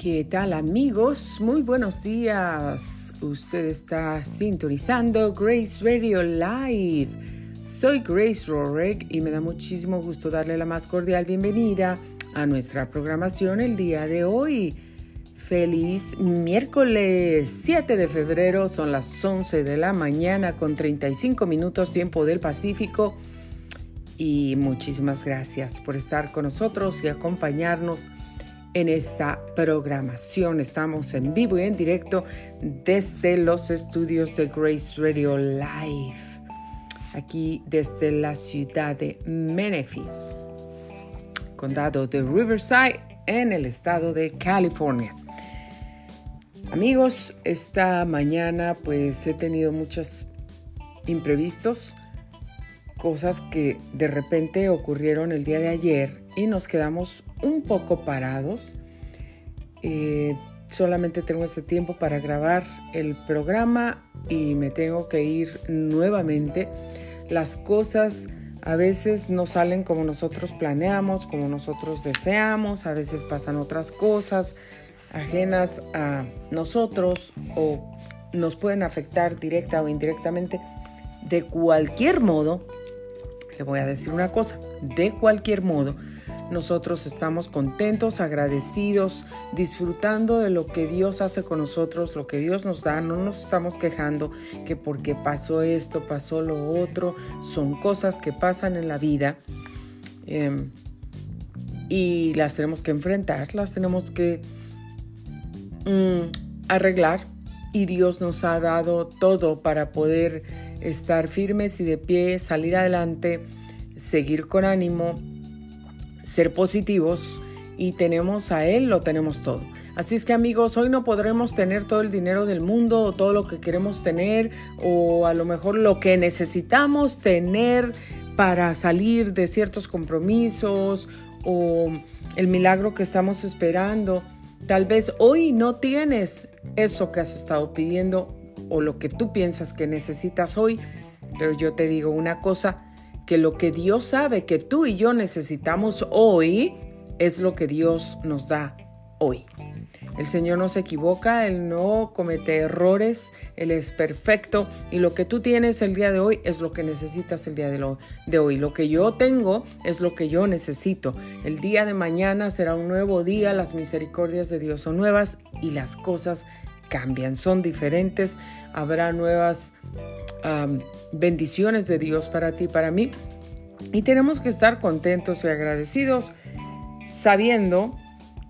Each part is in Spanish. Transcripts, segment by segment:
¿Qué tal amigos? Muy buenos días. Usted está sintonizando Grace Radio Live. Soy Grace Rorek y me da muchísimo gusto darle la más cordial bienvenida a nuestra programación el día de hoy. Feliz miércoles 7 de febrero, son las 11 de la mañana con 35 minutos tiempo del Pacífico. Y muchísimas gracias por estar con nosotros y acompañarnos en esta programación. Estamos en vivo y en directo desde los estudios de Grace Radio Live, aquí desde la ciudad de Menifee, condado de Riverside, en el estado de California. Amigos, esta mañana pues he tenido muchos imprevistos, cosas que de repente ocurrieron el día de ayer y nos quedamos un poco parados. Eh, solamente tengo este tiempo para grabar el programa y me tengo que ir nuevamente. Las cosas a veces no salen como nosotros planeamos, como nosotros deseamos, a veces pasan otras cosas ajenas a nosotros o nos pueden afectar directa o indirectamente. De cualquier modo, le voy a decir una cosa, de cualquier modo, nosotros estamos contentos, agradecidos, disfrutando de lo que Dios hace con nosotros, lo que Dios nos da. No nos estamos quejando que porque pasó esto, pasó lo otro. Son cosas que pasan en la vida em, y las tenemos que enfrentar, las tenemos que mm, arreglar. Y Dios nos ha dado todo para poder estar firmes y de pie, salir adelante, seguir con ánimo ser positivos y tenemos a Él, lo tenemos todo. Así es que amigos, hoy no podremos tener todo el dinero del mundo o todo lo que queremos tener o a lo mejor lo que necesitamos tener para salir de ciertos compromisos o el milagro que estamos esperando. Tal vez hoy no tienes eso que has estado pidiendo o lo que tú piensas que necesitas hoy, pero yo te digo una cosa, que lo que Dios sabe que tú y yo necesitamos hoy es lo que Dios nos da hoy. El Señor no se equivoca, Él no comete errores, Él es perfecto y lo que tú tienes el día de hoy es lo que necesitas el día de, hoy. Lo que yo tengo es lo que yo necesito. El día de mañana será un nuevo día, las misericordias de Dios son nuevas y las cosas cambian, son diferentes, habrá nuevas bendiciones de Dios para ti para mí. Y tenemos que estar contentos y agradecidos sabiendo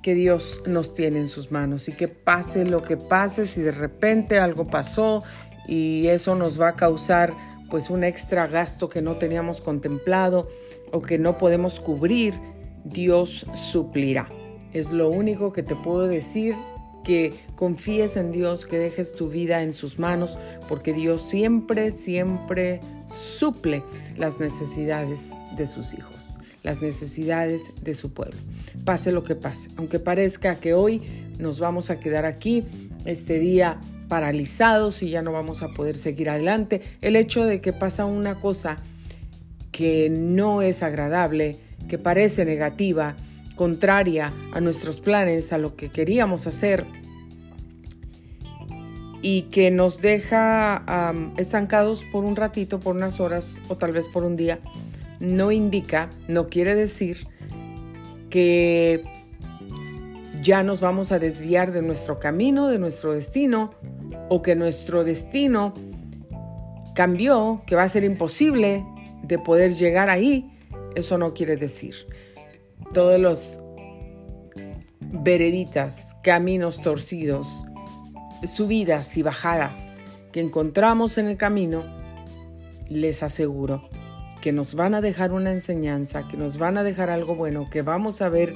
que Dios nos tiene en sus manos y que pase lo que pase, si de repente algo pasó y eso nos va a causar pues un extra gasto que no teníamos contemplado o que no podemos cubrir, Dios suplirá. Es lo único que te puedo decir que confíes en Dios, que dejes tu vida en sus manos, porque Dios siempre, siempre suple las necesidades de sus hijos, las necesidades de su pueblo. Pase lo que pase, aunque parezca que hoy nos vamos a quedar aquí, este día paralizados y ya no vamos a poder seguir adelante, el hecho de que pasa una cosa que no es agradable, que parece negativa, contraria a nuestros planes, a lo que queríamos hacer y que nos deja estancados por un ratito, por unas horas o tal vez por un día, no indica, no quiere decir que ya nos vamos a desviar de nuestro camino, de nuestro destino, o que nuestro destino cambió, que va a ser imposible de poder llegar ahí. Eso no quiere decir todos los vereditas, caminos torcidos, subidas y bajadas que encontramos en el camino, les aseguro que nos van a dejar una enseñanza, que nos van a dejar algo bueno, que vamos a ver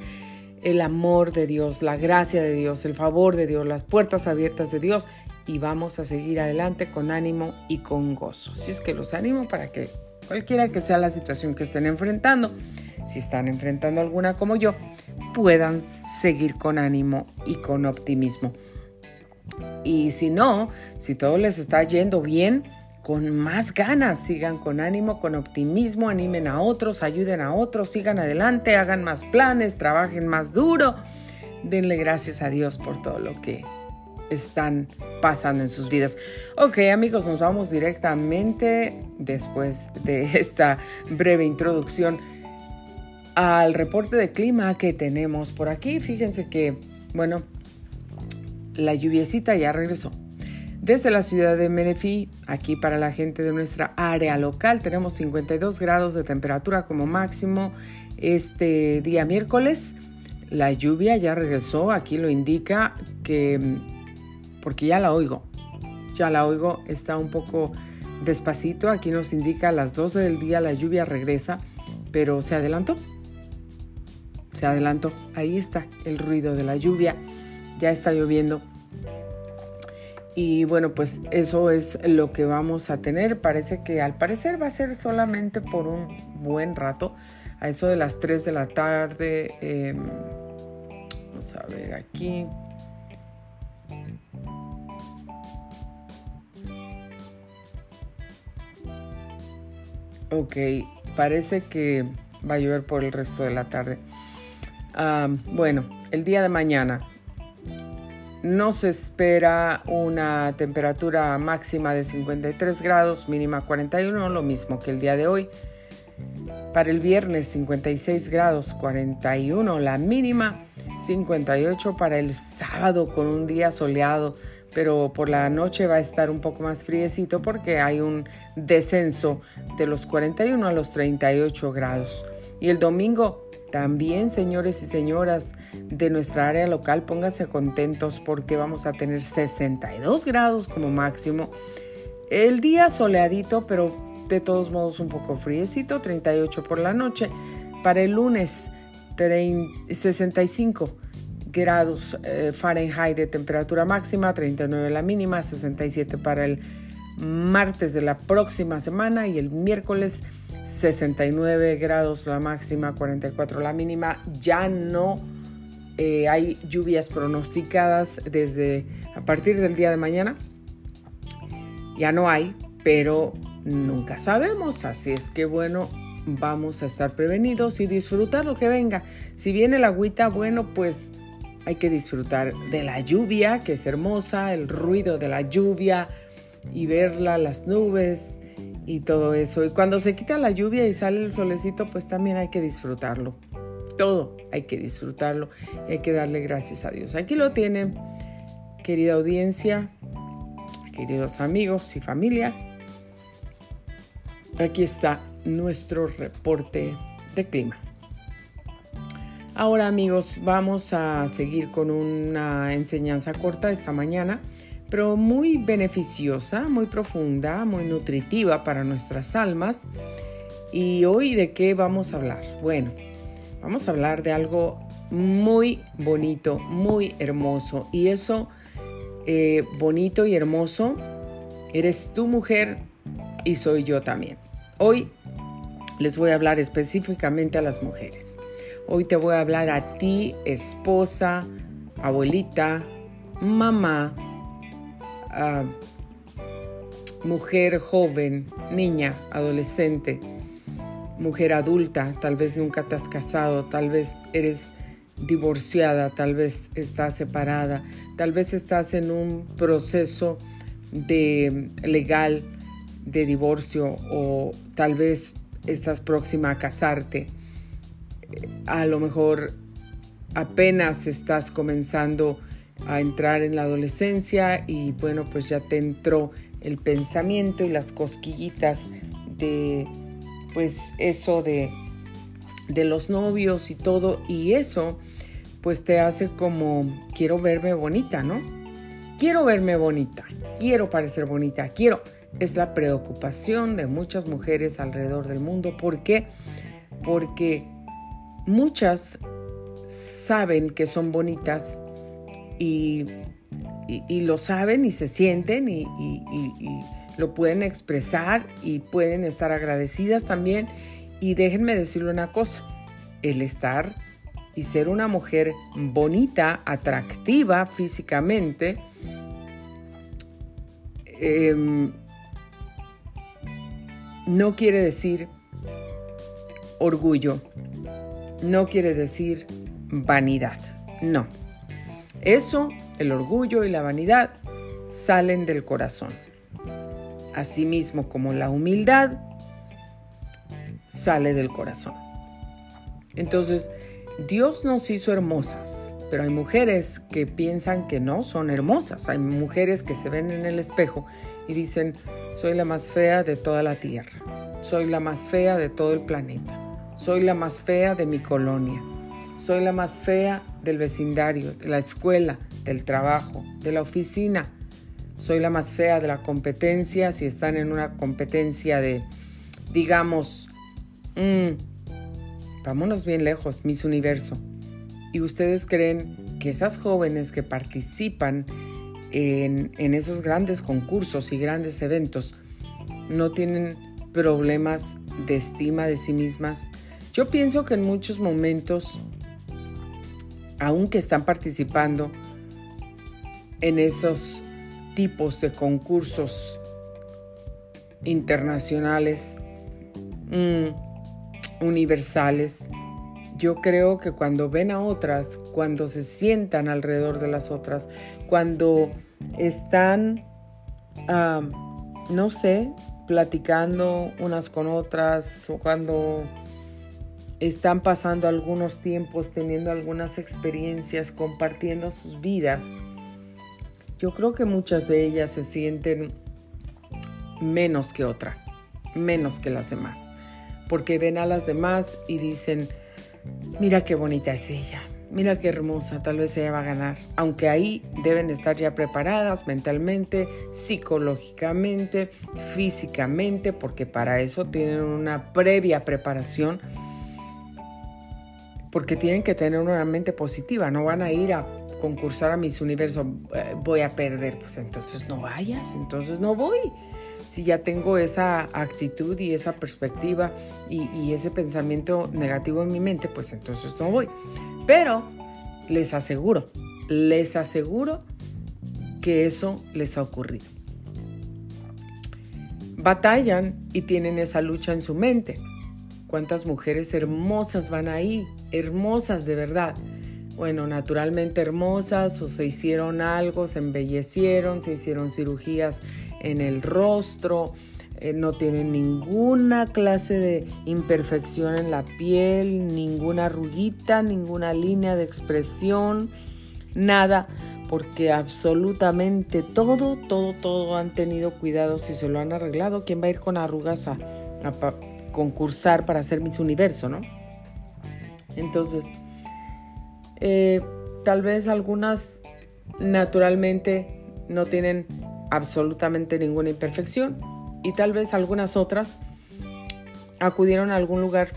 el amor de Dios, la gracia de Dios, el favor de Dios, las puertas abiertas de Dios y vamos a seguir adelante con ánimo y con gozo. Así es que los animo para que cualquiera que sea la situación que estén enfrentando, si están enfrentando alguna como yo, puedan seguir con ánimo y con optimismo. Y si no, si todo les está yendo bien, con más ganas, sigan con ánimo, con optimismo, animen a otros, ayuden a otros, sigan adelante, hagan más planes, trabajen más duro, denle gracias a Dios por todo lo que están pasando en sus vidas. Ok amigos, nos vamos directamente después de esta breve introducción al reporte de clima que tenemos por aquí. Fíjense que, bueno, la lluviecita ya regresó. Desde la ciudad de Menifee, aquí para la gente de nuestra área local, tenemos 52 grados de temperatura como máximo este día miércoles. La lluvia ya regresó, aquí lo indica que, porque ya la oigo, ya la oigo, está un poco despacito, aquí nos indica a las 12 del día la lluvia regresa, pero se adelantó, se adelantó, ahí está el ruido de la lluvia, ya está lloviendo y bueno, pues eso es lo que vamos a tener. Parece que al parecer va a ser solamente por un buen rato. A eso de las 3 de la tarde. Em, vamos a ver aquí. Ok, parece que va a llover por el resto de la tarde. Bueno, el día de mañana no se espera una temperatura máxima de 53 grados, mínima 41, lo mismo que el día de hoy. Para el viernes 56 grados, 41 la mínima, 58 para el sábado con un día soleado, pero por la noche va a estar un poco más friecito porque hay un descenso de los 41 a los 38 grados. Y el domingo también, señores y señoras de nuestra área local, pónganse contentos porque vamos a tener 62 grados como máximo. El día soleadito, pero de todos modos un poco friecito, 38 por la noche. Para el lunes, 65 grados eh, Fahrenheit de temperatura máxima, 39 la mínima, 67 para el martes de la próxima semana y el miércoles 69 grados la máxima, 44 la mínima. Ya no eh, hay lluvias pronosticadas desde a partir del día de mañana. Ya no hay, pero nunca sabemos. Así es que bueno, vamos a estar prevenidos y disfrutar lo que venga. Si viene la agüita, bueno, pues hay que disfrutar de la lluvia, que es hermosa, el ruido de la lluvia y verla, las nubes y todo eso. Y cuando se quita la lluvia y sale el solecito, pues también hay que disfrutarlo. Todo hay que disfrutarlo hay que darle gracias a Dios. Aquí lo tienen, querida audiencia, queridos amigos y familia. Aquí está nuestro reporte de clima. Ahora amigos, vamos a seguir con una enseñanza corta esta mañana pero muy beneficiosa, muy profunda, muy nutritiva para nuestras almas. ¿Y hoy de qué vamos a hablar? Bueno, vamos a hablar de algo muy bonito, muy hermoso. Y eso, eh, bonito y hermoso, eres tu mujer y soy yo también. Hoy les voy a hablar específicamente a las mujeres. Hoy te voy a hablar a ti, esposa, abuelita, mamá, mujer joven, niña, adolescente, mujer adulta, tal vez nunca te has casado, tal vez eres divorciada, tal vez estás separada, tal vez estás en un proceso de legal de divorcio o tal vez estás próxima a casarte. A lo mejor apenas estás comenzando a entrar en la adolescencia y bueno, pues ya te entró el pensamiento y las cosquillitas de pues eso de, de los novios y todo y eso pues te hace como quiero verme bonita, ¿no? Quiero verme bonita, quiero parecer bonita, quiero. Es la preocupación de muchas mujeres alrededor del mundo. ¿Por qué? Porque muchas saben que son bonitas y, lo saben y se sienten y, lo pueden expresar y pueden estar agradecidas también. Y déjenme decirle una cosa, el estar y ser una mujer bonita, atractiva físicamente, em, no quiere decir orgullo, no quiere decir vanidad, no. Eso, el orgullo y la vanidad, salen del corazón. Asimismo como la humildad sale del corazón. Entonces, Dios nos hizo hermosas, pero hay mujeres que piensan que no son hermosas. Hay mujeres que se ven en el espejo y dicen, soy la más fea de toda la tierra, soy la más fea de todo el planeta, soy la más fea de mi colonia, soy la más fea del vecindario, de la escuela, del trabajo, de la oficina. Soy la más fea de la competencia si están en una competencia de, digamos, mm, vámonos bien lejos, Miss Universo. ¿Y ustedes creen que esas jóvenes que participan en esos grandes concursos y grandes eventos no tienen problemas de estima de sí mismas? Yo pienso que en muchos momentos aunque están participando en esos tipos de concursos internacionales, mm, universales, yo creo que cuando ven a otras, cuando se sientan alrededor de las otras, cuando están, no sé, platicando unas con otras o cuando están pasando algunos tiempos, teniendo algunas experiencias, compartiendo sus vidas, yo creo que muchas de ellas se sienten menos que otra, menos que las demás, porque ven a las demás y dicen, mira qué bonita es ella, mira qué hermosa, tal vez ella va a ganar, aunque ahí deben estar ya preparadas mentalmente, psicológicamente, físicamente, porque para eso tienen una previa preparación porque tienen que tener una mente positiva, no van a ir a concursar a Miss Universo, eh, voy a perder, pues entonces no vayas, entonces no voy. Si ya tengo esa actitud y esa perspectiva y ese pensamiento negativo en mi mente, pues entonces no voy. Pero les aseguro, les aseguro que eso les ha ocurrido. Batallan y tienen esa lucha en su mente. ¿Cuántas mujeres hermosas van ahí hermosas de verdad. Bueno, naturalmente hermosas o se hicieron algo, se embellecieron, se hicieron cirugías en el rostro, eh, no tienen ninguna clase de imperfección en la piel, ninguna arruguita, ninguna línea de expresión, nada, porque absolutamente todo, todo, todo han tenido cuidado si se lo han arreglado. ¿Quién va a ir con arrugas a, a concursar para hacer Miss Universo, no? Entonces, eh, tal vez algunas naturalmente no tienen absolutamente ninguna imperfección y tal vez algunas otras acudieron a algún lugar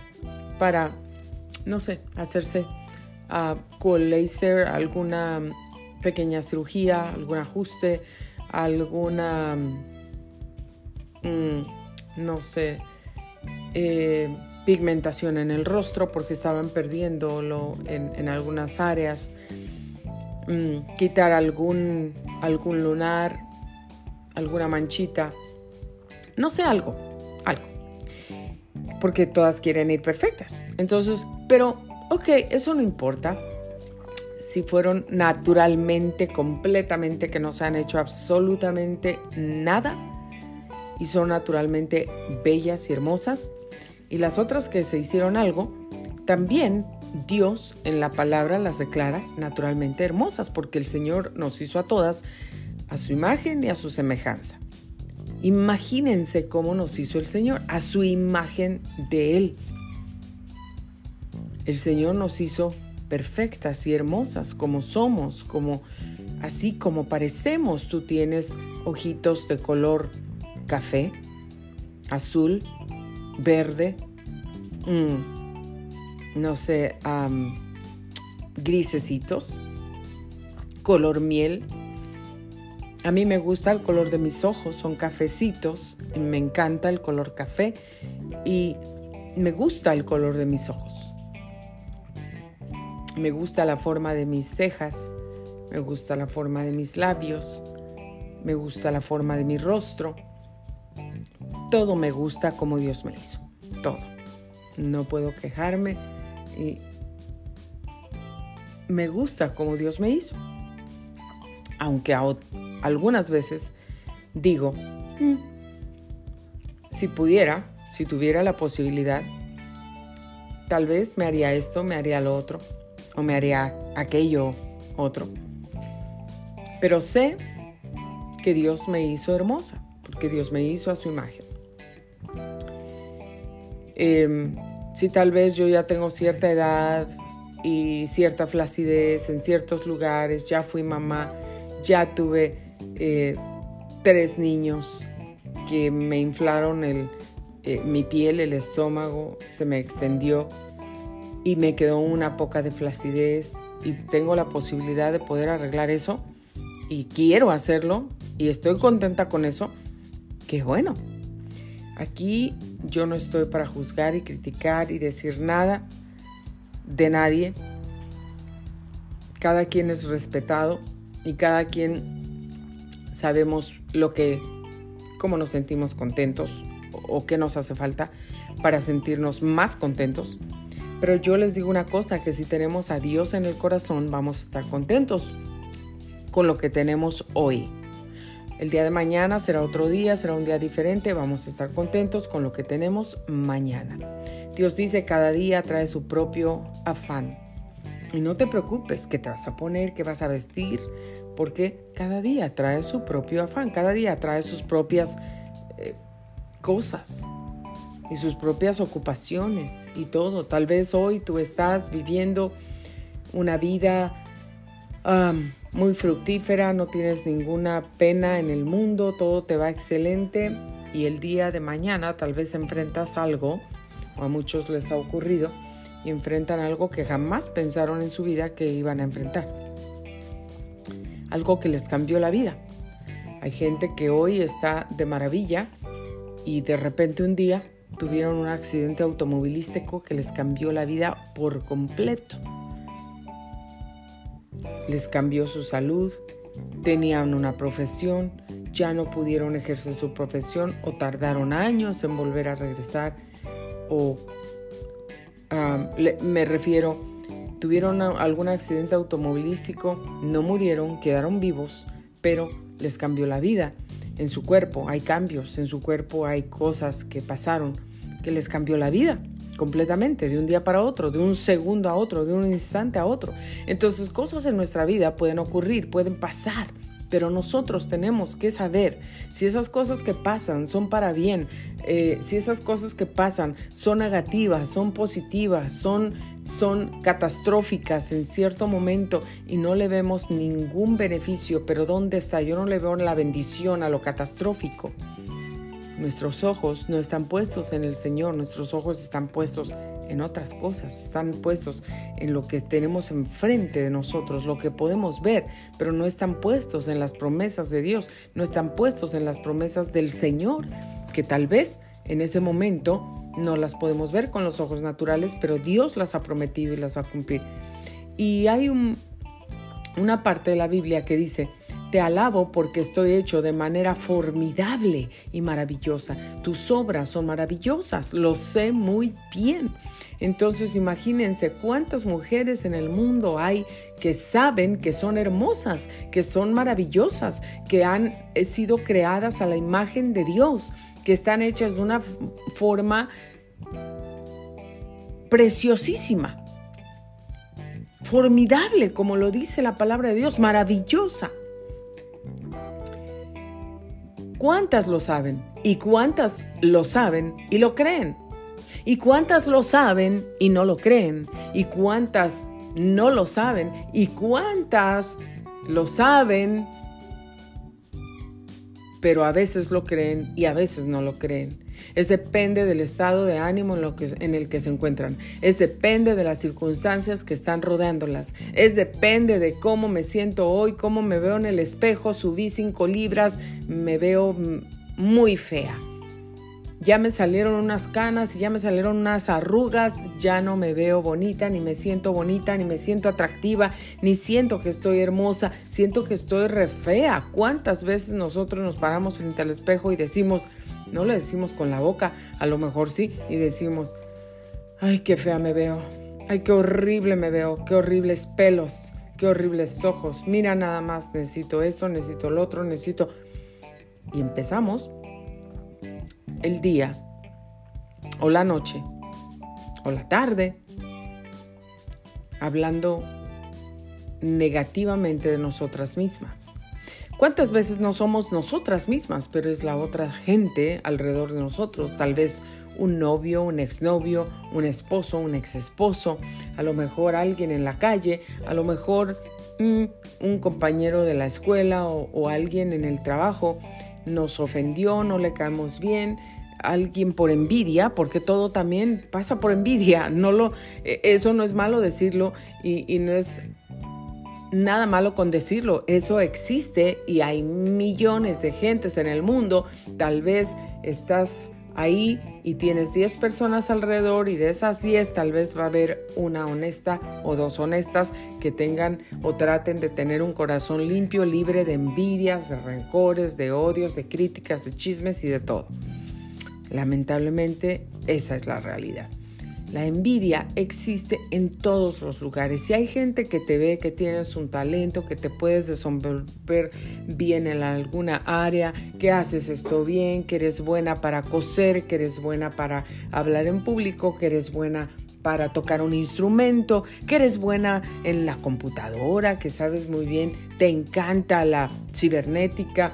para, no sé, hacerse uh, con alguna pequeña cirugía, algún ajuste, alguna, mm, no sé, eh, pigmentación en el rostro porque estaban perdiéndolo en, en algunas áreas, mm, quitar algún, algún lunar, alguna manchita, no sé, algo, algo. Porque todas quieren ir perfectas. Entonces, pero, ok, eso no importa. Si fueron naturalmente, completamente, que no se han hecho absolutamente nada y son naturalmente bellas y hermosas, y las otras que se hicieron algo, también Dios en la palabra las declara naturalmente hermosas, porque el Señor nos hizo a todas a su imagen y a su semejanza. Imagínense cómo nos hizo el Señor, a su imagen de Él. El Señor nos hizo perfectas y hermosas como somos, como así como parecemos. Tú tienes ojitos de color café, azul, verde, mm, no sé, grisecitos, color miel. A mí me gusta el color de mis ojos, son cafecitos, me encanta el color café y me gusta el color de mis ojos. Me gusta la forma de mis cejas, me gusta la forma de mis labios, me gusta la forma de mi rostro todo me gusta como Dios me hizo. Todo. No puedo quejarme y me gusta como Dios me hizo. aunque algunas veces digo, mm, si pudiera, si tuviera la posibilidad, tal vez me haría esto, me haría lo otro, o me haría aquello otro. Pero sé que Dios me hizo hermosa, porque Dios me hizo a su imagen. Em, si tal vez yo ya tengo cierta edad y cierta flacidez en ciertos lugares, ya fui mamá, ya tuve eh, tres niños que me inflaron el, eh, mi piel, el estómago, se me extendió y me quedó una poca de flacidez y tengo la posibilidad de poder arreglar eso y quiero hacerlo y estoy contenta con eso, qué bueno. Aquí yo no estoy para juzgar y criticar y decir nada de nadie. Cada quien es respetado y cada quien sabemos lo que, cómo nos sentimos contentos o qué nos hace falta para sentirnos más contentos. Pero yo les digo una cosa, que si tenemos a Dios en el corazón, vamos a estar contentos con lo que tenemos hoy. El día de mañana será otro día, será un día diferente, vamos a estar contentos con lo que tenemos mañana. Dios dice, cada día trae su propio afán. Y no te preocupes qué te vas a poner, qué vas a vestir, porque cada día trae su propio afán, cada día trae sus propias eh, cosas y sus propias ocupaciones y todo. Tal vez hoy tú estás viviendo una vida muy fructífera, no tienes ninguna pena en el mundo, todo te va excelente y el día de mañana tal vez enfrentas algo, o a muchos les ha ocurrido, y enfrentan algo que jamás pensaron en su vida que iban a enfrentar. Algo que les cambió la vida. Hay gente que hoy está de maravilla y de repente un día tuvieron un accidente automovilístico que les cambió la vida por completo. Les cambió su salud, tenían una profesión, ya no pudieron ejercer su profesión o tardaron años en volver a regresar o me refiero, tuvieron algún accidente automovilístico, no murieron, quedaron vivos, pero les cambió la vida en su cuerpo, hay cambios en su cuerpo, hay cosas que pasaron que les cambió la vida completamente, de un día para otro, de un segundo a otro, de un instante a otro. Entonces cosas en nuestra vida pueden ocurrir, pueden pasar, pero nosotros tenemos que saber si esas cosas que pasan son para bien, eh, si esas cosas que pasan son negativas, son positivas, son, son catastróficas en cierto momento y no le vemos ningún beneficio, pero ¿dónde está? Yo no le veo la bendición a lo catastrófico. Nuestros ojos no están puestos en el Señor, nuestros ojos están puestos en otras cosas, están puestos en lo que tenemos enfrente de nosotros, lo que podemos ver, pero no están puestos en las promesas de Dios, no están puestos en las promesas del Señor, que tal vez en ese momento no las podemos ver con los ojos naturales, pero Dios las ha prometido y las va a cumplir. Y hay una parte de la Biblia que dice, te alabo porque estoy hecho de manera formidable y maravillosa. Tus obras son maravillosas, lo sé muy bien. Entonces imagínense cuántas mujeres en el mundo hay que saben que son hermosas, que son maravillosas, que han eh, sido creadas a la imagen de Dios, que están hechas de una forma preciosísima, formidable, como lo dice la palabra de Dios, maravillosa. ¿Cuántas lo saben? ¿Y cuántas lo saben y lo creen? ¿Y cuántas lo saben y no lo creen? ¿Y cuántas no lo saben? ¿Y cuántas lo saben pero a veces lo creen y a veces no lo creen. Es depende del estado de ánimo en, lo que, en el que se encuentran. Es depende de las circunstancias que están rodeándolas. Es depende de cómo me siento hoy, cómo me veo en el espejo. Subí cinco libras, me veo muy fea ya me salieron unas canas y ya me salieron unas arrugas, ya no me veo bonita, ni me siento bonita, ni me siento atractiva, ni siento que estoy hermosa, siento que estoy re fea. ¿Cuántas veces nosotros nos paramos frente al espejo y decimos, no le decimos con la boca, a lo mejor sí, y decimos, ay, qué fea me veo, ay, qué horrible me veo, qué horribles pelos, qué horribles ojos, mira nada más, necesito esto, necesito lo otro, necesito... Y empezamos el día, o la noche, o la tarde, hablando negativamente de nosotras mismas. ¿Cuántas veces no somos nosotras mismas, pero es la otra gente alrededor de nosotros? Tal vez un novio, un exnovio, un esposo, un exesposo, a lo mejor alguien en la calle, a lo mejor mm, un compañero de la escuela o, o alguien en el trabajo nos ofendió, no le caemos bien, alguien por envidia, porque todo también pasa por envidia. No lo, e, eso no es malo decirlo y, y no es nada malo con decirlo. Eso existe y hay millones de gentes en el mundo. Tal vez estás ahí y tienes 10 personas alrededor y de esas 10 tal vez va a haber una honesta o dos honestas que tengan o traten de tener un corazón limpio, libre de envidias, de rencores, de odios, de críticas, de chismes y de todo. Lamentablemente, esa es la realidad. La envidia existe en todos los lugares. Si hay gente que te ve que tienes un talento, que te puedes desenvolver bien en alguna área, que haces esto bien, que eres buena para coser, que eres buena para hablar en público, que eres buena para tocar un instrumento, que eres buena en la computadora, que sabes muy bien, te encanta la cibernética,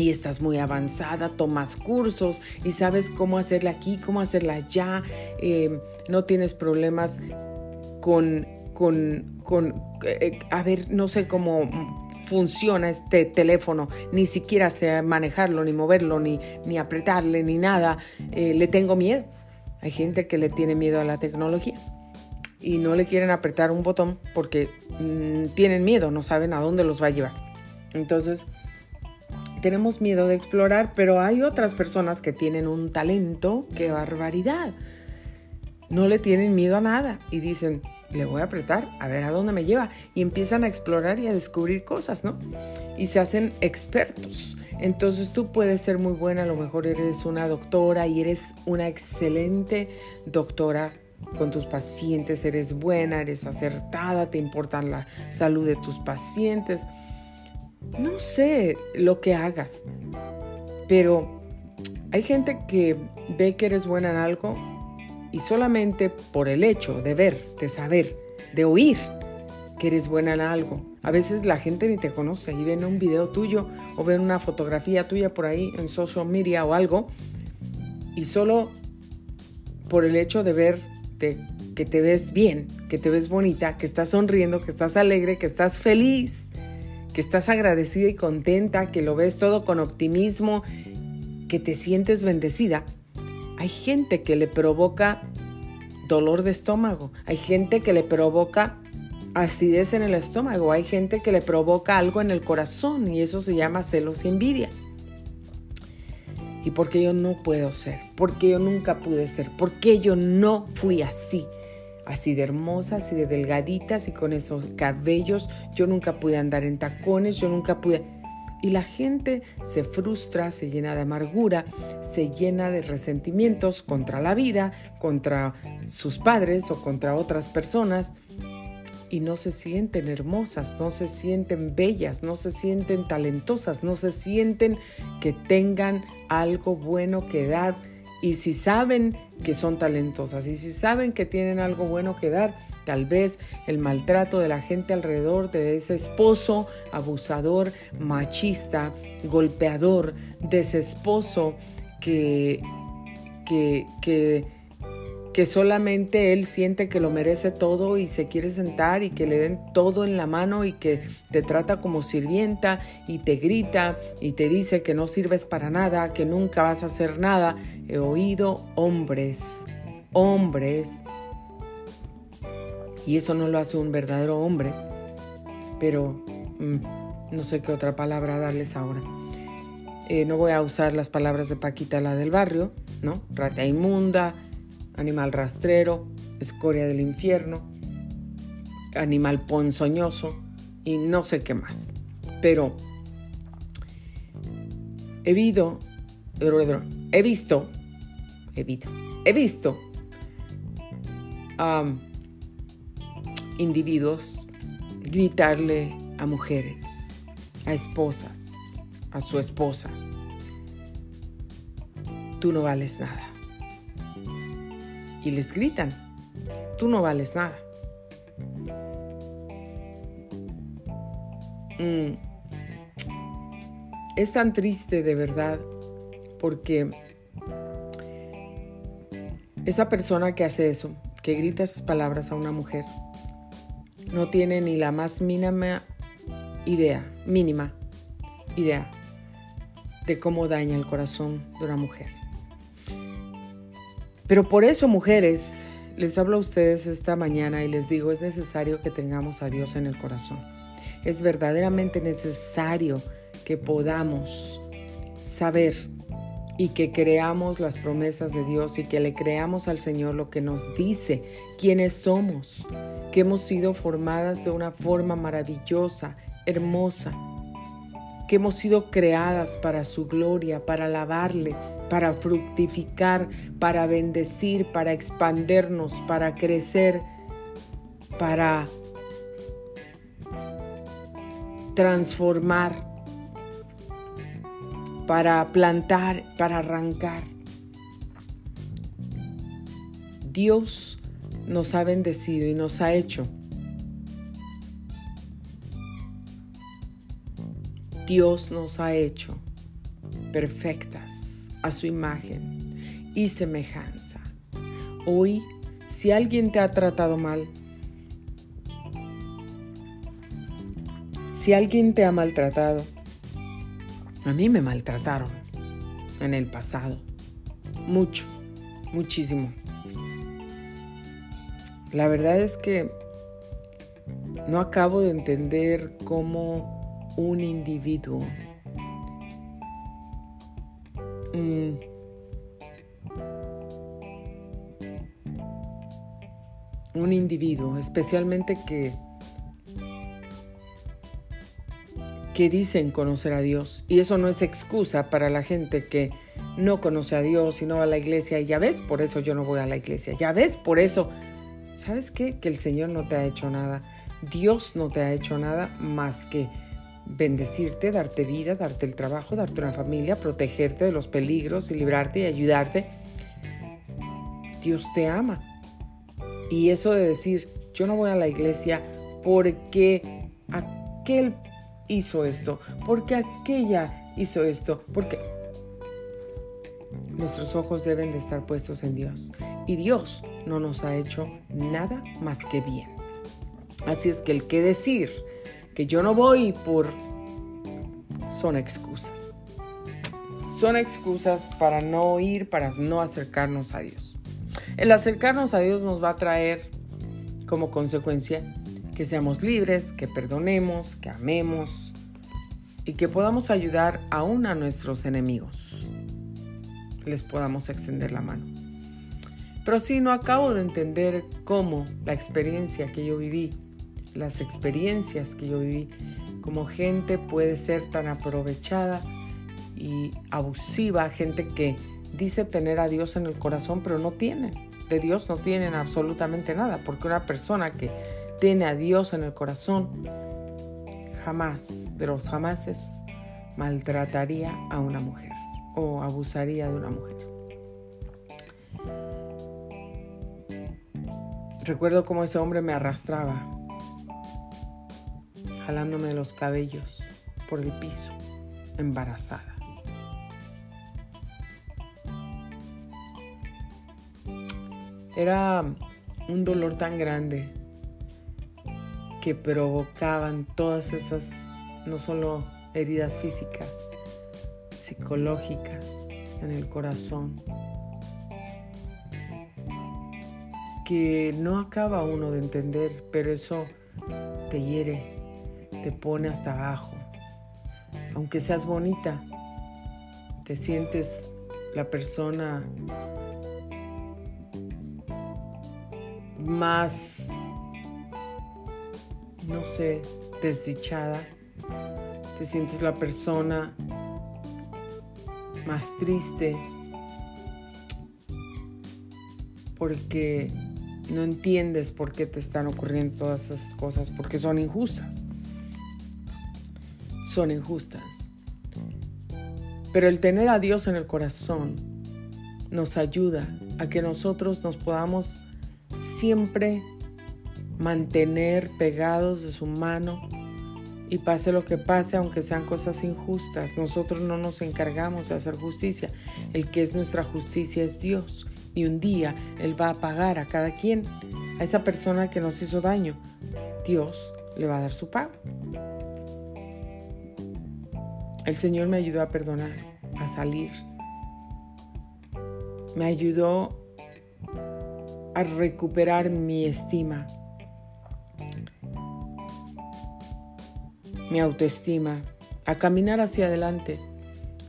y estás muy avanzada, tomas cursos y sabes cómo hacerla aquí, cómo hacerla allá, eh, no tienes problemas con, con, con eh, a ver, no sé cómo funciona este teléfono, ni siquiera sé manejarlo, ni moverlo, ni, ni apretarle, ni nada, eh, le tengo miedo. Hay gente que le tiene miedo a la tecnología y no le quieren apretar un botón porque mm, tienen miedo, no saben a dónde los va a llevar. Entonces, tenemos miedo de explorar, pero hay otras personas que tienen un talento, qué barbaridad. No le tienen miedo a nada y dicen, le voy a apretar, a ver a dónde me lleva. Y empiezan a explorar y a descubrir cosas, ¿no? Y se hacen expertos. Entonces tú puedes ser muy buena, a lo mejor eres una doctora y eres una excelente doctora con tus pacientes, eres buena, eres acertada, te importan la salud de tus pacientes no sé lo que hagas, pero hay gente que ve que eres buena en algo y solamente por el hecho de ver, de saber, de oír que eres buena en algo. A veces la gente ni te conoce y ven un video tuyo o ven una fotografía tuya por ahí en social media o algo y solo por el hecho de ver que te ves bien, que te ves bonita, que estás sonriendo, que estás alegre, que estás feliz, que estás agradecida y contenta, que lo ves todo con optimismo, que te sientes bendecida. Hay gente que le provoca dolor de estómago, hay gente que le provoca acidez en el estómago, hay gente que le provoca algo en el corazón y eso se llama celos y envidia. ¿Y por qué yo no puedo ser? ¿Por qué yo nunca pude ser? ¿Por qué yo no fui así? Así de hermosas así de delgaditas y con esos cabellos. Yo nunca pude andar en tacones, yo nunca pude... Y la gente se frustra, se llena de amargura, se llena de resentimientos contra la vida, contra sus padres o contra otras personas. Y no se sienten hermosas, no se sienten bellas, no se sienten talentosas, no se sienten que tengan algo bueno que dar y si saben que son talentosas y si saben que tienen algo bueno que dar, tal vez el maltrato de la gente alrededor de ese esposo abusador, machista, golpeador, de esposo que, que, que que solamente él siente que lo merece todo y se quiere sentar y que le den todo en la mano y que te trata como sirvienta y te grita y te dice que no sirves para nada, que nunca vas a hacer nada. He oído hombres, hombres, y eso no lo hace un verdadero hombre, pero mm, no sé qué otra palabra darles ahora. Eh, no voy a usar las palabras de Paquita, la del barrio, ¿no? Rata inmunda, animal rastrero, escoria del infierno, animal ponzoñoso y no sé qué más. Pero he visto, he visto, he visto, visto individuos gritarle a mujeres, a esposas, a su esposa, tú no vales nada. Y les gritan, tú no vales nada. Mm. Es tan triste de verdad porque esa persona que hace eso, que grita esas palabras a una mujer, no tiene ni la más mínima idea, mínima idea de cómo daña el corazón de una mujer. Pero por eso, mujeres, les hablo a ustedes esta mañana y les digo, es necesario que tengamos a Dios en el corazón. Es verdaderamente necesario que podamos saber y que creamos las promesas de Dios y que le creamos al Señor lo que nos dice, quiénes somos, que hemos sido formadas de una forma maravillosa, hermosa, que hemos sido creadas para su gloria, para alabarle, para fructificar, para bendecir, para expandernos, para crecer, para transformar para plantar, para arrancar. Dios nos ha bendecido y nos ha hecho. Dios nos ha hecho perfectas a su imagen y semejanza. Hoy, si alguien te ha tratado mal, si alguien te ha maltratado, a mí me maltrataron en el pasado. Mucho, muchísimo. La verdad es que no acabo de entender cómo un individuo un individuo, especialmente que que dicen conocer a Dios. Y eso no es excusa para la gente que no conoce a Dios y no va a la iglesia. Y ya ves, por eso yo no voy a la iglesia. Ya ves, por eso. ¿Sabes qué? Que el Señor no te ha hecho nada. Dios no te ha hecho nada más que bendecirte, darte vida, darte el trabajo, darte una familia, protegerte de los peligros y librarte y ayudarte. Dios te ama. Y eso de decir, yo no voy a la iglesia porque aquel hizo esto, porque aquella hizo esto, porque nuestros ojos deben de estar puestos en Dios. Y Dios no nos ha hecho nada más que bien. Así es que el que decir que yo no voy por son excusas. Son excusas para no ir, para no acercarnos a Dios. El acercarnos a Dios nos va a traer como consecuencia que seamos libres, que perdonemos, que amemos y que podamos ayudar aún a nuestros enemigos. Les podamos extender la mano. Pero si no acabo de entender cómo la experiencia que yo viví, las experiencias que yo viví, como gente puede ser tan aprovechada y abusiva, gente que dice tener a Dios en el corazón, pero no tienen. De Dios no tienen absolutamente nada, porque una persona que tiene a Dios en el corazón, jamás de los jamases maltrataría a una mujer o abusaría de una mujer. Recuerdo cómo ese hombre me arrastraba, jalándome los cabellos por el piso, embarazada. Era un dolor tan grande que provocaban todas esas, no solo heridas físicas, psicológicas en el corazón, que no acaba uno de entender, pero eso te hiere, te pone hasta abajo. Aunque seas bonita, te sientes la persona más no sé, desdichada, te sientes la persona más triste porque no entiendes por qué te están ocurriendo todas esas cosas, porque son injustas. Son injustas. Pero el tener a Dios en el corazón nos ayuda a que nosotros nos podamos siempre mantener pegados de su mano y pase lo que pase, aunque sean cosas injustas, nosotros no nos encargamos de hacer justicia. El que es nuestra justicia es Dios. Y un día Él va a pagar a cada quien, a esa persona que nos hizo daño. Dios le va a dar su pago. El Señor me ayudó a perdonar, a salir. Me ayudó a recuperar mi estima, mi autoestima, a caminar hacia adelante,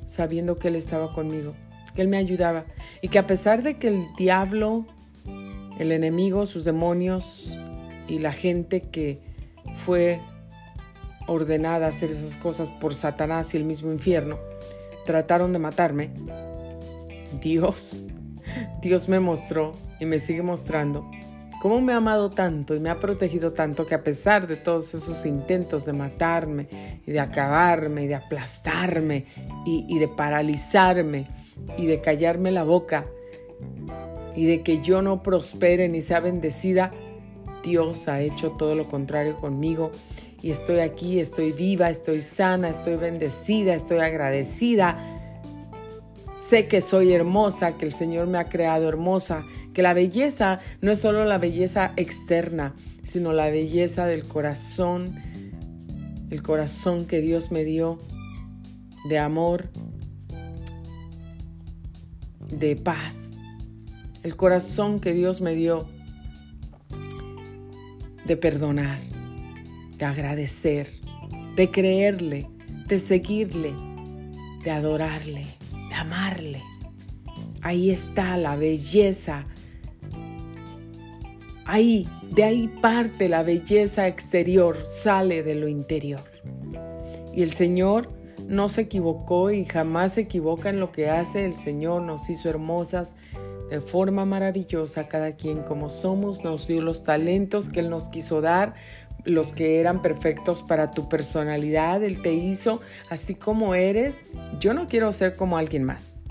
sabiendo que Él estaba conmigo, que Él me ayudaba y que a pesar de que el diablo, el enemigo, sus demonios y la gente que fue ordenada a hacer esas cosas por Satanás y el mismo infierno, trataron de matarme, Dios, Dios me mostró y me sigue mostrando cómo me ha amado tanto y me ha protegido tanto que a pesar de todos esos intentos de matarme y de acabarme y de aplastarme y, de paralizarme y de callarme la boca y de que yo no prospere ni sea bendecida, Dios ha hecho todo lo contrario conmigo y estoy aquí, estoy viva, estoy sana, estoy bendecida, estoy agradecida. Sé que soy hermosa, que el Señor me ha creado hermosa que la belleza no es solo la belleza externa, sino la belleza del corazón, el corazón que Dios me dio de amor, de paz, el corazón que Dios me dio de perdonar, de agradecer, de creerle, de seguirle, de adorarle, amarle. Ahí está la belleza Ahí, de ahí parte la belleza exterior, sale de lo interior. Y el Señor no se equivocó y jamás se equivoca en lo que hace. El Señor nos hizo hermosas de forma maravillosa, cada quien como somos, nos dio los talentos que Él nos quiso dar, los que eran perfectos para tu personalidad, Él te hizo así como eres. Yo no quiero ser como alguien más,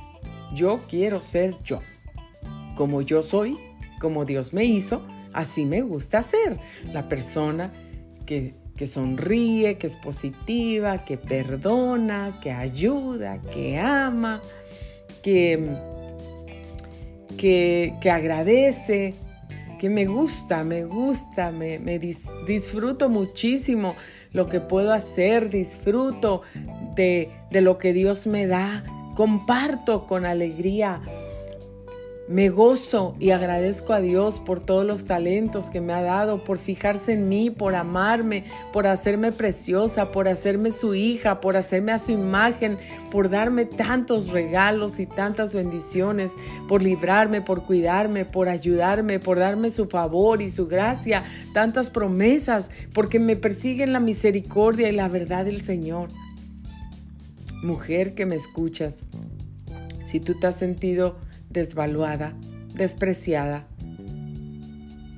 yo quiero ser yo, como yo soy, como Dios me hizo Así me gusta ser, la persona que, sonríe, que es positiva, que perdona, que ayuda, que ama, que, que, agradece, que me gusta, me gusta, me, disfruto muchísimo lo que puedo hacer, disfruto de, de lo que Dios me da, comparto con alegría me gozo y agradezco a Dios por todos los talentos que me ha dado, por fijarse en mí, por amarme, por hacerme preciosa, por hacerme su hija, por hacerme a su imagen, por darme tantos regalos y tantas bendiciones, por librarme, por cuidarme, por ayudarme, por darme su favor y su gracia, tantas promesas, porque me persiguen la misericordia y la verdad del Señor. Mujer que me escuchas, si tú te has sentido desvaluada, despreciada,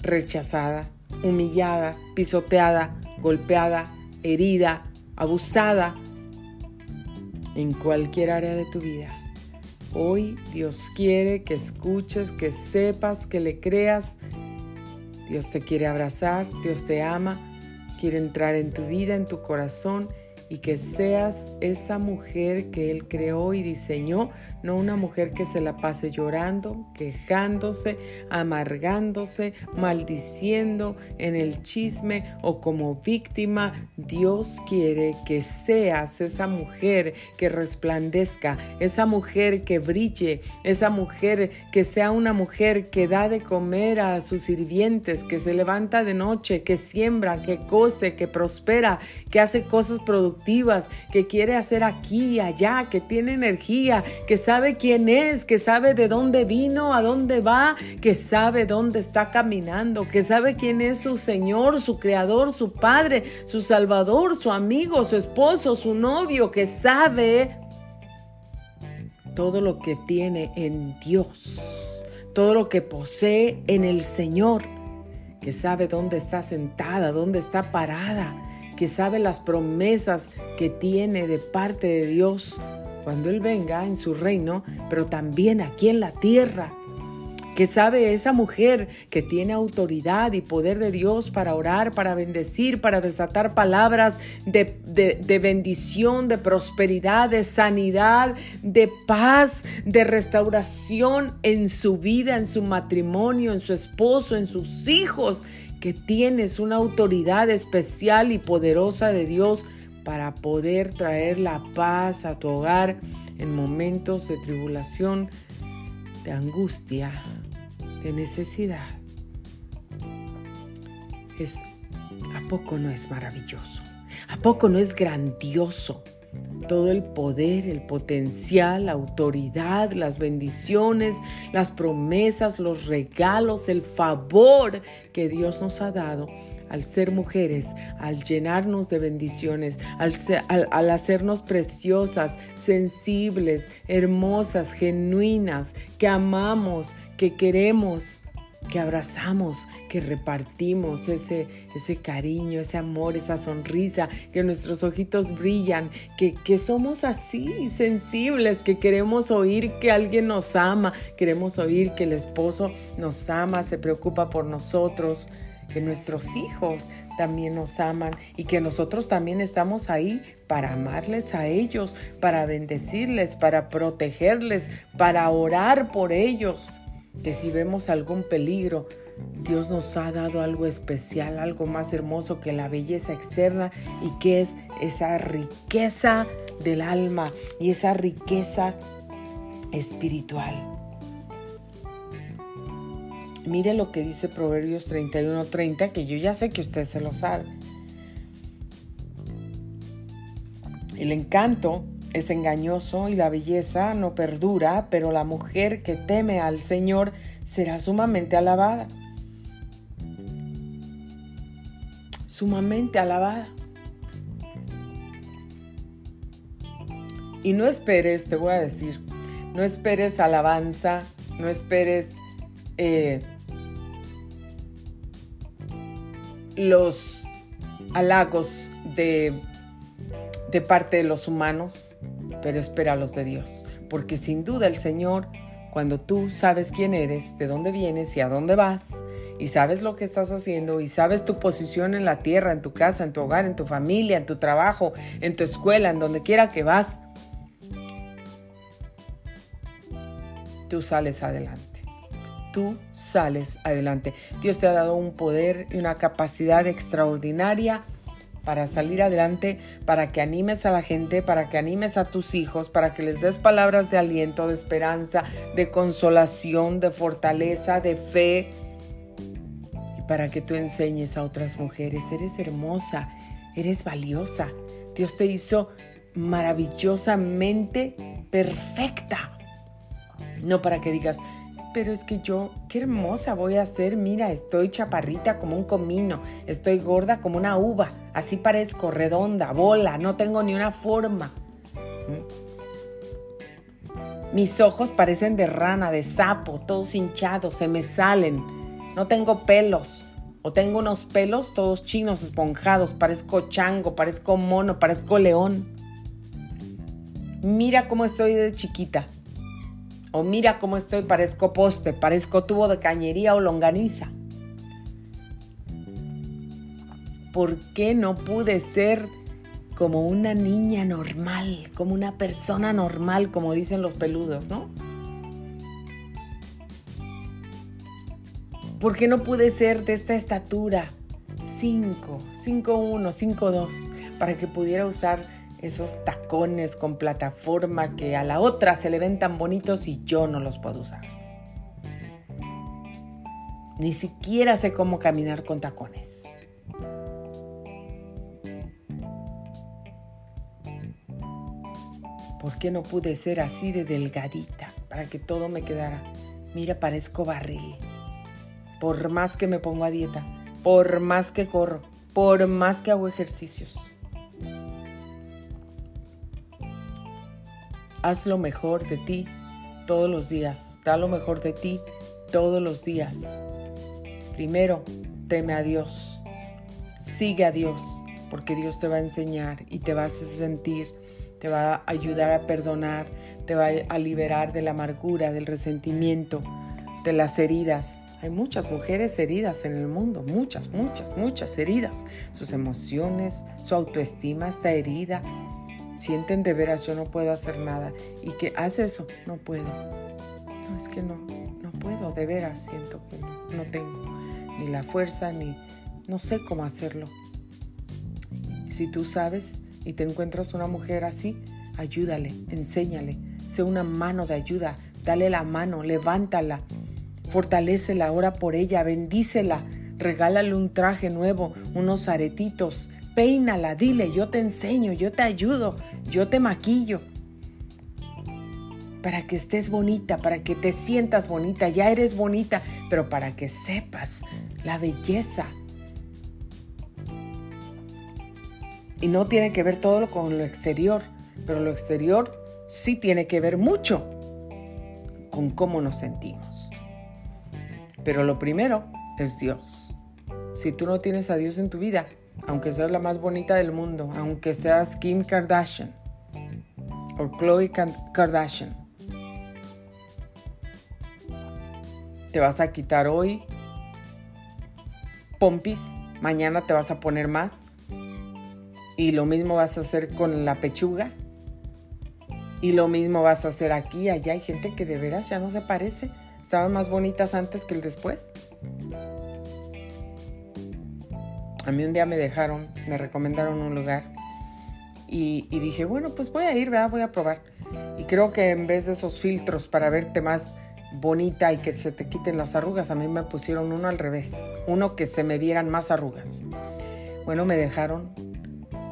rechazada, humillada, pisoteada, golpeada, herida, abusada en cualquier área de tu vida. Hoy Dios quiere que escuches, que sepas, que le creas. Dios te quiere abrazar, Dios te ama, quiere entrar en tu vida, en tu corazón y que seas esa mujer que Él creó y diseñó no una mujer que se la pase llorando, quejándose, amargándose, maldiciendo en el chisme o como víctima. Dios quiere que seas esa mujer que resplandezca, esa mujer que brille, esa mujer que sea una mujer que da de comer a sus sirvientes, que se levanta de noche, que siembra, que cose, que prospera, que hace cosas productivas, que quiere hacer aquí y allá, que tiene energía, que sabe sabe quién es, que sabe de dónde vino, a dónde va, que sabe dónde está caminando, que sabe quién es su Señor, su Creador, su Padre, su Salvador, su amigo, su esposo, su novio, que sabe todo lo que tiene en Dios, todo lo que posee en el Señor. que sabe dónde está sentada, dónde está parada, que sabe las promesas que tiene de parte de Dios cuando Él venga en su reino, pero también aquí en la tierra. Que sabe esa mujer que tiene autoridad y poder de Dios para orar, para bendecir, para desatar palabras de, bendición, de prosperidad, de sanidad, de paz, de restauración en su vida, en su matrimonio, en su esposo, en sus hijos, que tienes una autoridad especial y poderosa de Dios para poder traer la paz a tu hogar en momentos de tribulación, de angustia, de necesidad. Es, ¿A poco no es maravilloso? ¿A poco no es grandioso? Todo el poder, el potencial, la autoridad, las bendiciones, las promesas, los regalos, el favor que Dios nos ha dado al ser mujeres, al llenarnos de bendiciones, al, al, hacernos preciosas, sensibles, hermosas, genuinas, que amamos, que queremos, que abrazamos, que repartimos ese, ese cariño, ese amor, esa sonrisa, que nuestros ojitos brillan, que, que somos así sensibles, que queremos oír que alguien nos ama, queremos oír que el esposo nos ama, se preocupa por nosotros que nuestros hijos también nos aman y que nosotros también estamos ahí para amarles a ellos, para bendecirles, para protegerles, para orar por ellos. Que si vemos algún peligro, Dios nos ha dado algo especial, algo más hermoso que la belleza externa y que es esa riqueza del alma y esa riqueza espiritual. Mire lo que dice Proverbios 31:30, que yo ya sé que usted se lo sabe. El encanto es engañoso y la belleza no perdura, pero la mujer que teme al Señor será sumamente alabada. Sumamente alabada. Y no esperes, te voy a decir, no esperes alabanza, no esperes eh, los halagos de, de parte de los humanos, pero espera los de Dios. Porque sin duda el Señor, cuando tú sabes quién eres, de dónde vienes y a dónde vas, y sabes lo que estás haciendo y sabes tu posición en la tierra, en tu casa, en tu hogar, en tu familia, en tu trabajo, en tu escuela, en donde quiera que vas, tú sales adelante tú sales adelante. Dios te ha dado un poder y una capacidad extraordinaria para salir adelante, para que animes a la gente, para que animes a tus hijos, para que les des palabras de aliento, de esperanza, de consolación, de fortaleza, de fe, y para que tú enseñes a otras mujeres, eres hermosa, eres valiosa. Dios te hizo maravillosamente perfecta. No para que digas, pero es que yo, qué hermosa voy a ser, mira, estoy chaparrita como un comino, estoy gorda como una uva, así parezco, redonda, bola, no tengo ni una forma. ¿Mm? Mis ojos parecen de rana, de sapo, todos hinchados, se me salen, no tengo pelos. O tengo unos pelos todos chinos, esponjados, parezco chango, parezco mono, parezco león. Mira cómo estoy de chiquita. O mira cómo estoy, parezco poste, parezco tubo de cañería o longaniza. ¿Por qué no pude ser como una niña normal, como una persona normal, como dicen los peludos, no? ¿Por qué no pude ser de esta estatura? 5, 5'1, 5'2, para que pudiera usar esos tacones con plataforma que a la otra se le ven tan bonitos y yo no los puedo usar. Ni siquiera sé cómo caminar con tacones. ¿Por qué no pude ser así de delgadita para que todo me quedara? Mira, parezco barril. Por más que me pongo a dieta, por más que corro, por más que hago ejercicios. Haz lo mejor de ti todos los días. Da lo mejor de ti todos los días. Primero, teme a Dios. Sigue a Dios, porque Dios te va a enseñar y te va a hacer sentir, te va a ayudar a perdonar, te va a liberar de la amargura, del resentimiento, de las heridas. Hay muchas mujeres heridas en el mundo, muchas, muchas, muchas heridas. Sus emociones, su autoestima está herida. Sienten de veras, yo no puedo hacer nada. ¿Y qué hace eso? No puedo. No, es que no, no puedo, de veras siento que no, no tengo ni la fuerza, ni no sé cómo hacerlo. Si tú sabes y te encuentras una mujer así, ayúdale, enséñale, sé una mano de ayuda, dale la mano, levántala, fortalecela, ora por ella, bendícela, regálale un traje nuevo, unos aretitos, peínala, dile, yo te enseño, yo te ayudo, yo te maquillo. Para que estés bonita, para que te sientas bonita, ya eres bonita, pero para que sepas la belleza. Y no tiene que ver todo con lo exterior, pero lo exterior sí tiene que ver mucho con cómo nos sentimos. Pero lo primero es Dios. Si tú no tienes a Dios en tu vida, aunque seas la más bonita del mundo, aunque seas Kim Kardashian o Khloe Kardashian, te vas a quitar hoy pompis, mañana te vas a poner más y lo mismo vas a hacer con la pechuga y lo mismo vas a hacer aquí, allá hay gente que de veras ya no se parece estaban más bonitas antes que el después. A mí un día me dejaron, me recomendaron un lugar y, dije, bueno, pues voy a ir, ¿verdad? Voy a probar. Y creo que en vez de esos filtros para verte más bonita y que se te quiten las arrugas, a mí me pusieron uno al revés, uno que se me vieran más arrugas. Bueno, me dejaron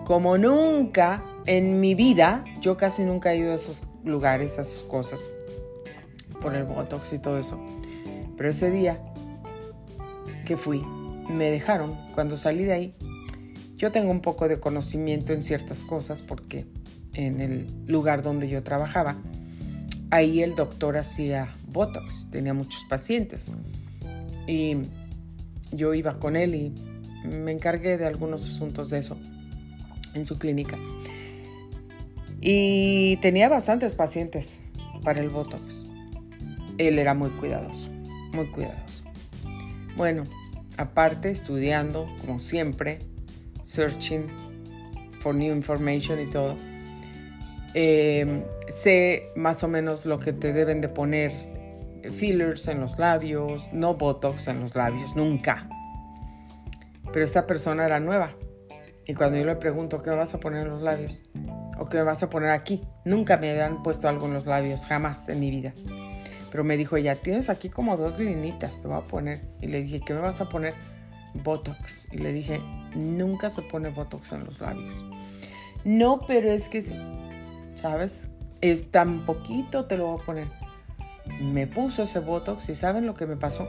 como nunca en mi vida, yo casi nunca he ido a esos lugares, a esas cosas por el Botox y todo eso. Pero ese día que fui, me dejaron, cuando salí de ahí, yo tengo un poco de conocimiento en ciertas cosas porque en el lugar donde yo trabajaba, ahí el doctor hacía Botox, tenía muchos pacientes. Y yo iba con él y me encargué de algunos asuntos de eso en su clínica. Y tenía bastantes pacientes para el Botox él era muy cuidadoso, muy cuidadoso. Bueno, aparte estudiando, como siempre, searching for new information y todo, eh, sé más o menos lo que te deben de poner fillers en los labios, no botox en los labios, nunca. Pero esta persona era nueva. Y cuando yo le pregunto, ¿qué me vas a poner en los labios? ¿O qué me vas a poner aquí? Nunca me habían puesto algo en los labios, jamás en mi vida. Pero me dijo, ya tienes aquí como dos linitas, te voy a poner. Y le dije, ¿qué me vas a poner? Botox. Y le dije, nunca se pone Botox en los labios. No, pero es que, ¿sabes? Es tan poquito, te lo voy a poner. Me puso ese Botox y ¿saben lo que me pasó?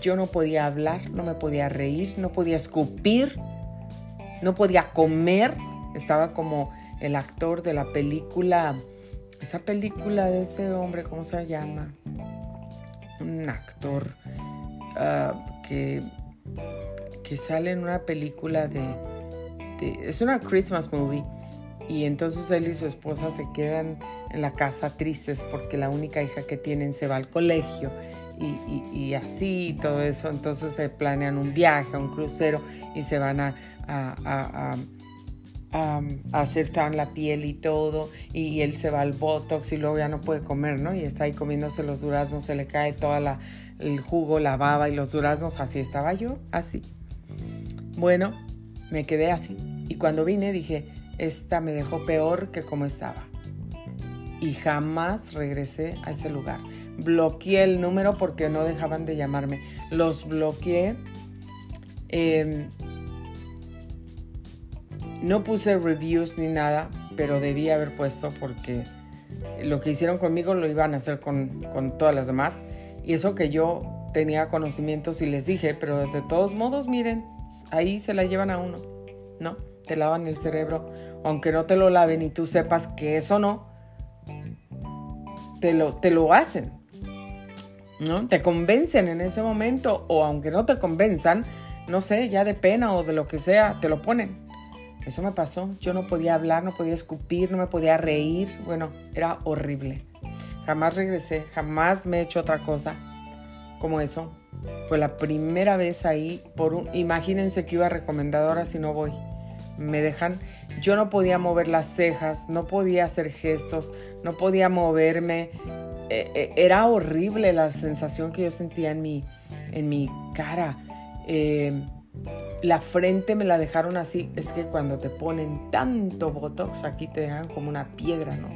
Yo no podía hablar, no me podía reír, no podía escupir, no podía comer. Estaba como el actor de la película esa película de ese hombre, ¿cómo se llama? Un actor ah, que, que sale en una película de, Es una Christmas movie. Y entonces él y su esposa se quedan en la casa tristes porque la única hija que tienen se va al colegio y, así y todo eso. Entonces se planean un viaje, un crucero y se van a hacer tan la piel y todo, y él se va al botox y luego ya no puede comer, ¿no? Y está ahí comiéndose los duraznos, se le cae toda la, el jugo, la baba y los duraznos, así estaba yo, así. Bueno, me quedé así. Y cuando vine dije, esta me dejó peor que como estaba. Y jamás regresé a ese lugar. Bloqueé el número porque no dejaban de llamarme. Los bloqueé. Eh, no puse reviews ni nada, pero debía haber puesto porque lo que hicieron conmigo lo iban a hacer con, todas las demás. Y eso que yo tenía conocimientos y les dije, pero de todos modos, miren, ahí se la llevan a uno, ¿no? Te lavan el cerebro, aunque no te lo laven y tú sepas que eso no, te lo, te lo hacen, ¿no? Te convencen en ese momento o aunque no te convenzan, no sé, ya de pena o de lo que sea, te lo ponen. Eso me pasó. Yo no podía hablar, no podía escupir, no me podía reír. Bueno, era horrible. Jamás regresé, jamás me he hecho otra cosa como eso. Fue la primera vez ahí por un... Imagínense que iba recomendadora si no voy. Me dejan... Yo no podía mover las cejas, no podía hacer gestos, no podía moverme. E, e, era horrible la sensación que yo sentía en mi, en mi cara. Eh, la frente me la dejaron así. Es que cuando te ponen tanto botox, aquí te dejan como una piedra, ¿no?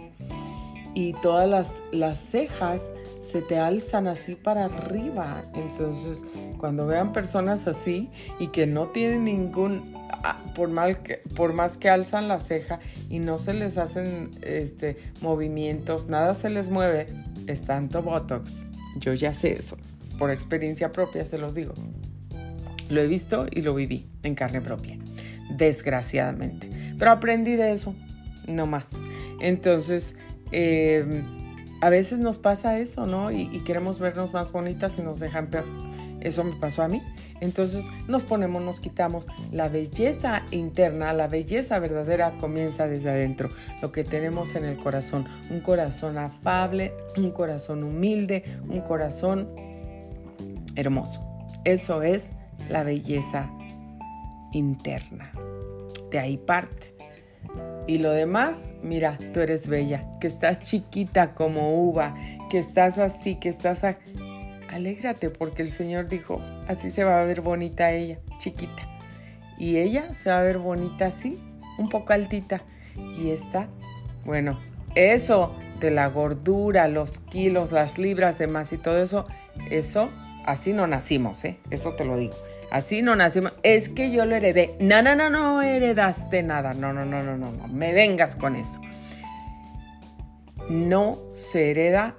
Y todas las, las cejas se te alzan así para arriba. Entonces, cuando vean personas así y que no tienen ningún, ah, por, mal que, por más que alzan la ceja y no se les hacen este, movimientos, nada se les mueve, es tanto Botox. Yo ya sé eso, por experiencia propia se los digo. Lo he visto y lo viví en carne propia, desgraciadamente. Pero aprendí de eso, no más. Entonces, em, a veces nos pasa eso, ¿no? Y, y, queremos vernos más bonitas y nos dejan peor. Eso me pasó a mí. Entonces nos ponemos, nos quitamos. La belleza interna, la belleza verdadera comienza desde adentro. Lo que tenemos en el corazón. Un corazón afable, un corazón humilde, un corazón hermoso. Eso es la belleza interna. De ahí parte. Y lo demás, mira, tú eres bella, que estás chiquita como uva, que estás así, que estás... A... Alégrate porque el Señor dijo, así se va a ver bonita ella, chiquita. Y ella se va a ver bonita así, un poco altita. Y esta, bueno, eso de la gordura, los kilos, las libras de más y todo eso, eso, así no nacimos, ¿eh? Eso te lo digo. Así no nacimos. Es que yo lo heredé. No, no, no, no heredaste nada. No, no, no, no, no, no. Me vengas con eso. No se hereda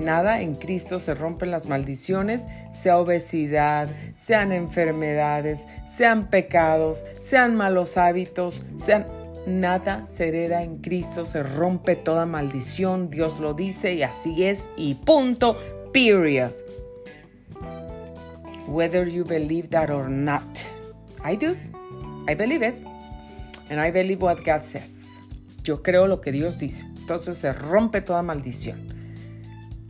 nada. En Cristo se rompen las maldiciones, sea obesidad, sean enfermedades, sean pecados, sean malos hábitos, sean... Nada se hereda en Cristo, se rompe toda maldición, Dios lo dice y así es y punto, period whether you believe that or not. I do. I believe it. And I believe what God says. Yo creo lo que Dios dice. Entonces se rompe toda maldición.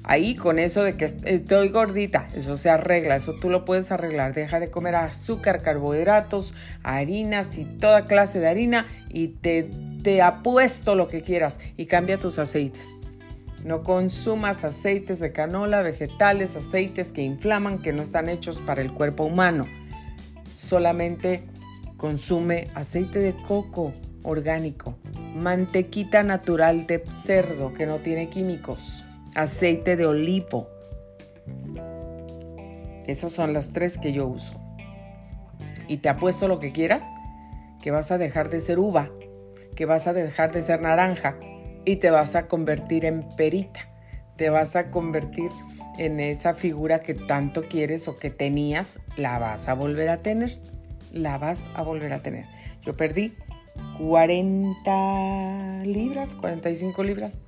Ahí con eso de que estoy gordita, eso se arregla, eso tú lo puedes arreglar. Deja de comer azúcar, carbohidratos, harinas y toda clase de harina y te, te apuesto lo que quieras y cambia tus aceites. No consumas aceites de canola, vegetales, aceites que inflaman, que no están hechos para el cuerpo humano. Solamente consume aceite de coco orgánico, mantequita natural de cerdo que no tiene químicos, aceite de olivo. Esos son las tres que yo uso. Y te apuesto lo que quieras, que vas a dejar de ser uva, que vas a dejar de ser naranja, y te vas a convertir en perita, te vas a convertir en esa figura que tanto quieres o que tenías, la vas a volver a tener, la vas a volver a tener. Yo perdí 40 libras, 45 libras,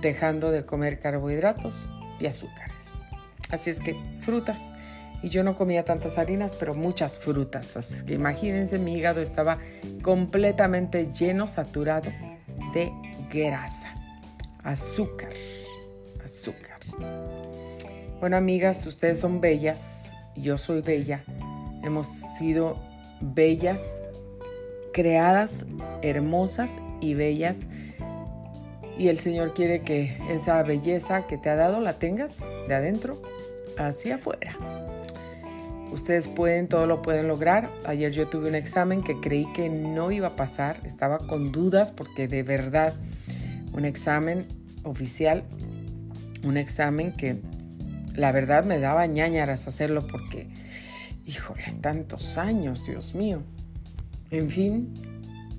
dejando de comer carbohidratos y azúcares. Así es que frutas. Y yo no comía tantas harinas, pero muchas frutas. Así que imagínense, mi hígado estaba completamente lleno, saturado de grasa, azúcar, azúcar. Bueno, amigas, ustedes son bellas, yo soy bella. Hemos sido bellas, creadas, hermosas y bellas. Y el Señor quiere que esa belleza que te ha dado la tengas de adentro hacia afuera. Ustedes pueden, todo lo pueden lograr. Ayer yo tuve un examen que creí que no iba a pasar. Estaba con dudas porque de verdad un examen oficial, un examen que la verdad me daba ñañaras hacerlo porque, híjole, tantos años, Dios mío. En fin,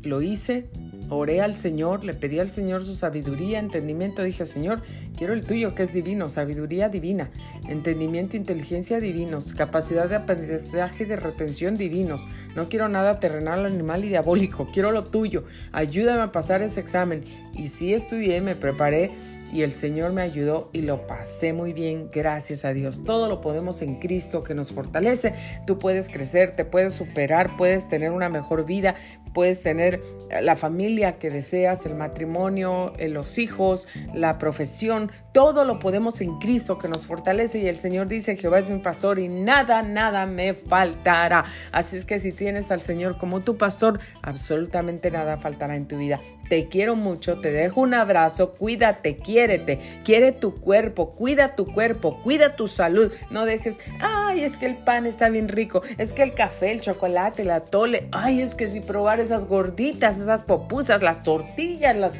lo hice, oré al Señor, le pedí al Señor su sabiduría, entendimiento. Dije, Señor, quiero el tuyo que es divino, sabiduría divina, entendimiento, inteligencia divinos, capacidad de aprendizaje y de retención divinos. No quiero nada terrenal, animal y diabólico, quiero lo tuyo. Ayúdame a pasar ese examen. Y sí estudié, me preparé y el Señor me ayudó y lo pasé muy bien, gracias a Dios. Todo lo podemos en Cristo que nos fortalece. Tú puedes crecer, te puedes superar, puedes tener una mejor vida, puedes tener la familia que deseas, el matrimonio, eh, los hijos, la profesión, todo lo podemos en Cristo que nos fortalece y el Señor dice, Jehová es mi pastor y nada, nada me faltará. Así es que si tienes al Señor como tu pastor, absolutamente nada faltará en tu vida. Te quiero mucho, te dejo un abrazo, cuídate, quiérete, quiere tu cuerpo, cuida tu cuerpo, cuida tu salud. No dejes, ay, es que el pan está bien rico, es que el café, el chocolate, la tole, ay, es que si probar esas gorditas, esas popusas, las tortillas, las...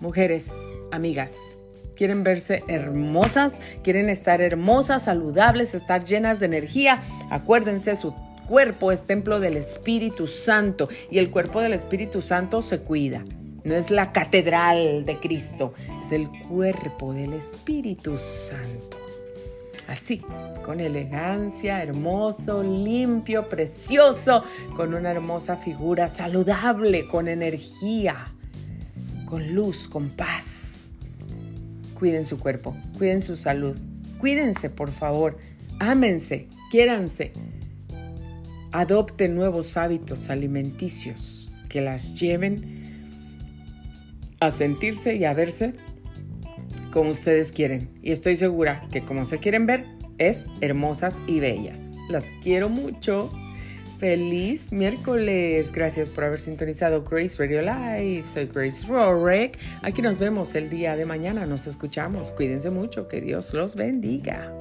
Mujeres, amigas, quieren verse hermosas, quieren estar hermosas, saludables, estar llenas de energía. Acuérdense, su cuerpo es templo del Espíritu Santo y el cuerpo del Espíritu Santo se cuida. No es la catedral de Cristo, es el cuerpo del Espíritu Santo. Así, con elegancia, hermoso, limpio, precioso, con una hermosa figura, saludable, con energía, con luz, con paz. Cuiden su cuerpo, cuiden su salud, cuídense por favor, ámense, quiéranse. Adopten nuevos hábitos alimenticios que las lleven a sentirse y a verse como ustedes quieren. Y estoy segura que como se quieren ver, es hermosas y bellas. Las quiero mucho. Feliz miércoles. Gracias por haber sintonizado Grace Radio Live. Soy Grace Rorick. Aquí nos vemos el día de mañana. Nos escuchamos. Cuídense mucho. Que Dios los bendiga.